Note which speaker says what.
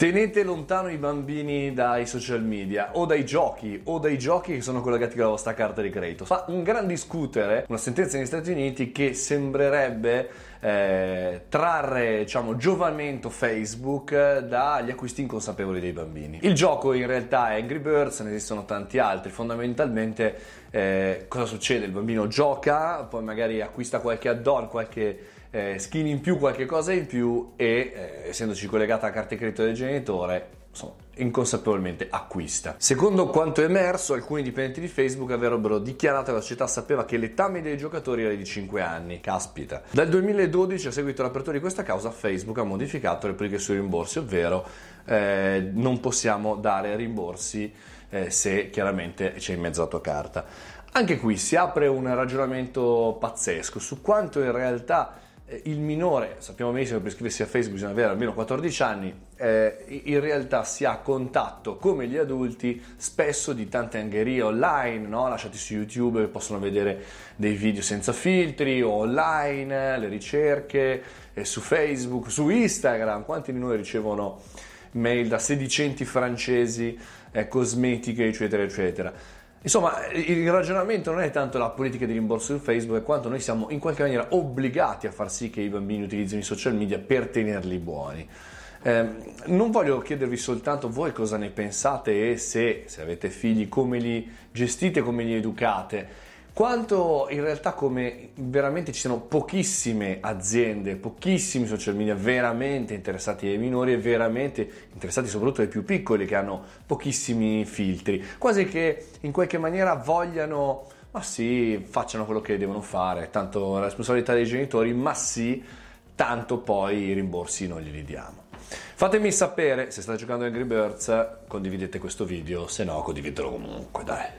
Speaker 1: Tenete lontano i bambini dai social media o dai giochi o dai giochi che sono collegati con la vostra carta di credito. Fa un gran discutere una sentenza negli Stati Uniti che sembrerebbe eh, trarre diciamo, giovamento Facebook dagli acquisti inconsapevoli dei bambini. Il gioco in realtà è Angry Birds, ne esistono tanti altri. Fondamentalmente eh, cosa succede? Il bambino gioca, poi magari acquista qualche add-on, qualche eh, skin in più, qualche cosa in più e eh, essendoci collegata la carta di credito del genitore, insomma, inconsapevolmente acquista. Secondo quanto emerso, alcuni dipendenti di Facebook avrebbero dichiarato che la società sapeva che l'età media dei giocatori era di 5 anni. Caspita. Dal 2012, a seguito dell'apertura di questa causa, Facebook ha modificato le politiche sui rimborsi, ovvero eh, non possiamo dare rimborsi eh, se chiaramente c'è in mezzo la tua carta. Anche qui si apre un ragionamento pazzesco su quanto in realtà il minore, sappiamo benissimo che per iscriversi a Facebook bisogna avere almeno 14 anni, eh, in realtà si ha contatto come gli adulti spesso di tante angherie online, no? lasciati su YouTube possono vedere dei video senza filtri o online, le ricerche, eh, su Facebook, su Instagram, quanti di noi ricevono mail da sedicenti francesi, eh, cosmetiche eccetera eccetera. Insomma, il ragionamento non è tanto la politica di rimborso su Facebook, quanto noi siamo in qualche maniera obbligati a far sì che i bambini utilizzino i social media per tenerli buoni. Eh, non voglio chiedervi soltanto voi cosa ne pensate e se, se avete figli, come li gestite, come li educate quanto in realtà come veramente ci sono pochissime aziende, pochissimi social media veramente interessati ai minori e veramente interessati soprattutto ai più piccoli che hanno pochissimi filtri, quasi che in qualche maniera vogliano, ma sì, facciano quello che devono fare, tanto la responsabilità dei genitori, ma sì, tanto poi i rimborsi non glieli diamo. Fatemi sapere se state giocando Angry Birds, condividete questo video, se no condividetelo comunque, dai.